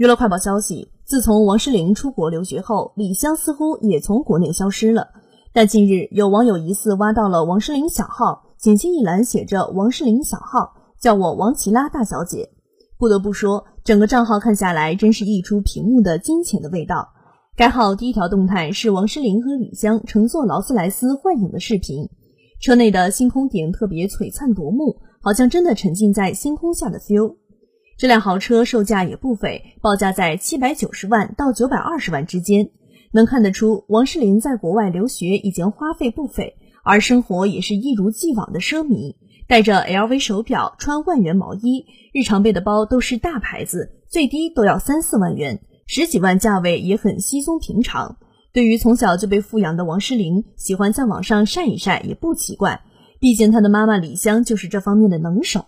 娱乐快报消息：自从王诗龄出国留学后，李湘似乎也从国内消失了。但近日有网友疑似挖到了王诗龄小号，简介一栏写着“王诗龄小号，叫我王琦拉大小姐”。不得不说，整个账号看下来，真是溢出屏幕的金钱的味道。该号第一条动态是王诗龄和李湘乘坐劳斯莱斯幻影的视频，车内的星空点特别璀璨夺目，好像真的沉浸在星空下的 feel。这辆豪车售价也不菲，报价在七百九十万到九百二十万之间。能看得出，王诗龄在国外留学已经花费不菲，而生活也是一如既往的奢靡，带着 LV 手表，穿万元毛衣，日常背的包都是大牌子，最低都要三四万元，十几万价位也很稀松平常。对于从小就被富养的王诗龄，喜欢在网上晒一晒也不奇怪，毕竟她的妈妈李湘就是这方面的能手。